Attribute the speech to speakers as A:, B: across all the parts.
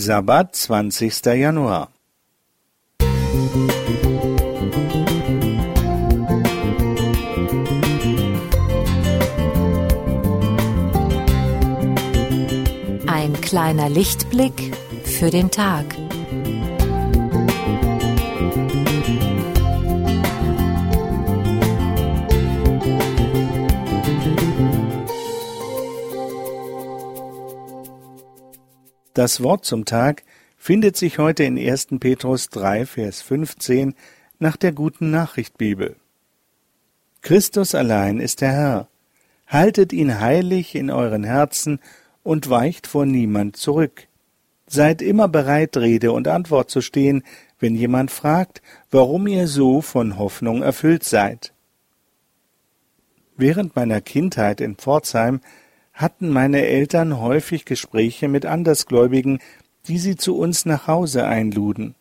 A: Sabbat, 20. Januar.
B: Ein kleiner Lichtblick für den Tag.
A: Das Wort zum Tag findet sich heute in 1. Petrus 3, Vers 15 nach der guten Nachricht Bibel. Christus allein ist der Herr. Haltet ihn heilig in euren Herzen und weicht vor niemand zurück. Seid immer bereit, Rede und Antwort zu stehen, wenn jemand fragt, warum ihr so von Hoffnung erfüllt seid. Während meiner Kindheit in Pforzheim hatten meine Eltern häufig Gespräche mit Andersgläubigen, die sie zu uns nach Hause einluden.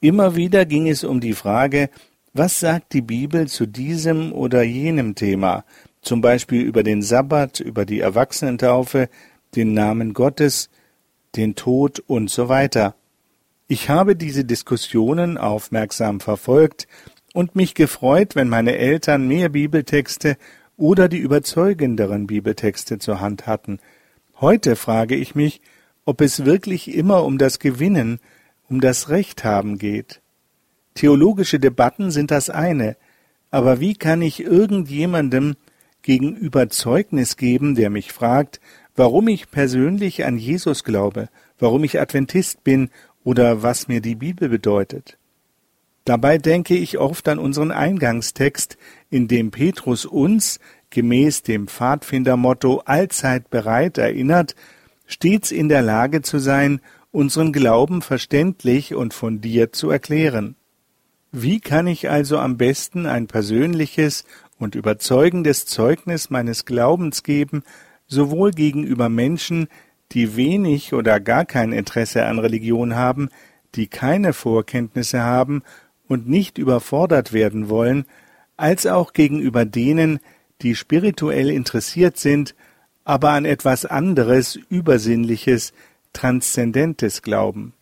A: Immer wieder ging es um die Frage, was sagt die Bibel zu diesem oder jenem Thema, zum Beispiel über den Sabbat, über die Erwachsenentaufe, den Namen Gottes, den Tod und so weiter. Ich habe diese Diskussionen aufmerksam verfolgt und mich gefreut, wenn meine Eltern mehr Bibeltexte oder die überzeugenderen Bibeltexte zur Hand hatten. Heute frage ich mich, ob es wirklich immer um das Gewinnen, um das Recht haben geht. Theologische Debatten sind das eine, aber wie kann ich irgendjemandem gegenüber Zeugnis geben, der mich fragt, warum ich persönlich an Jesus glaube, warum ich Adventist bin oder was mir die Bibel bedeutet? Dabei denke ich oft an unseren Eingangstext, in dem Petrus uns, gemäß dem Pfadfindermotto allzeit bereit erinnert, stets in der Lage zu sein, unseren Glauben verständlich und fundiert zu erklären. Wie kann ich also am besten ein persönliches und überzeugendes Zeugnis meines Glaubens geben, sowohl gegenüber Menschen, die wenig oder gar kein Interesse an Religion haben, die keine Vorkenntnisse haben und nicht überfordert werden wollen, als auch gegenüber denen, die spirituell interessiert sind, aber an etwas anderes, Übersinnliches, Transzendentes glauben.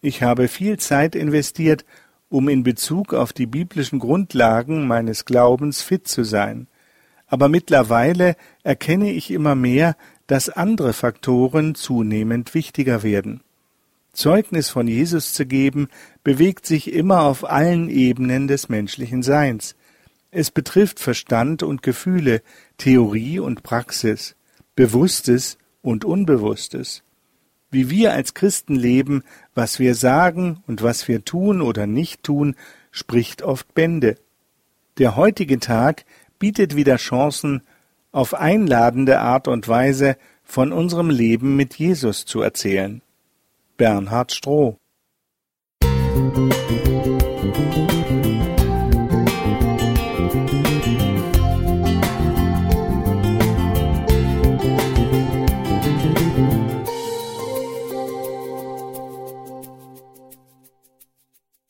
A: Ich habe viel Zeit investiert, um in Bezug auf die biblischen Grundlagen meines Glaubens fit zu sein, aber mittlerweile erkenne ich immer mehr, dass andere Faktoren zunehmend wichtiger werden. Zeugnis von Jesus zu geben, bewegt sich immer auf allen Ebenen des menschlichen Seins. Es betrifft Verstand und Gefühle, Theorie und Praxis, Bewusstes und Unbewusstes. Wie wir als Christen leben, was wir sagen und was wir tun oder nicht tun, spricht oft Bände. Der heutige Tag bietet wieder Chancen, auf einladende Art und Weise von unserem Leben mit Jesus zu erzählen. Bernhard Stroh. Musik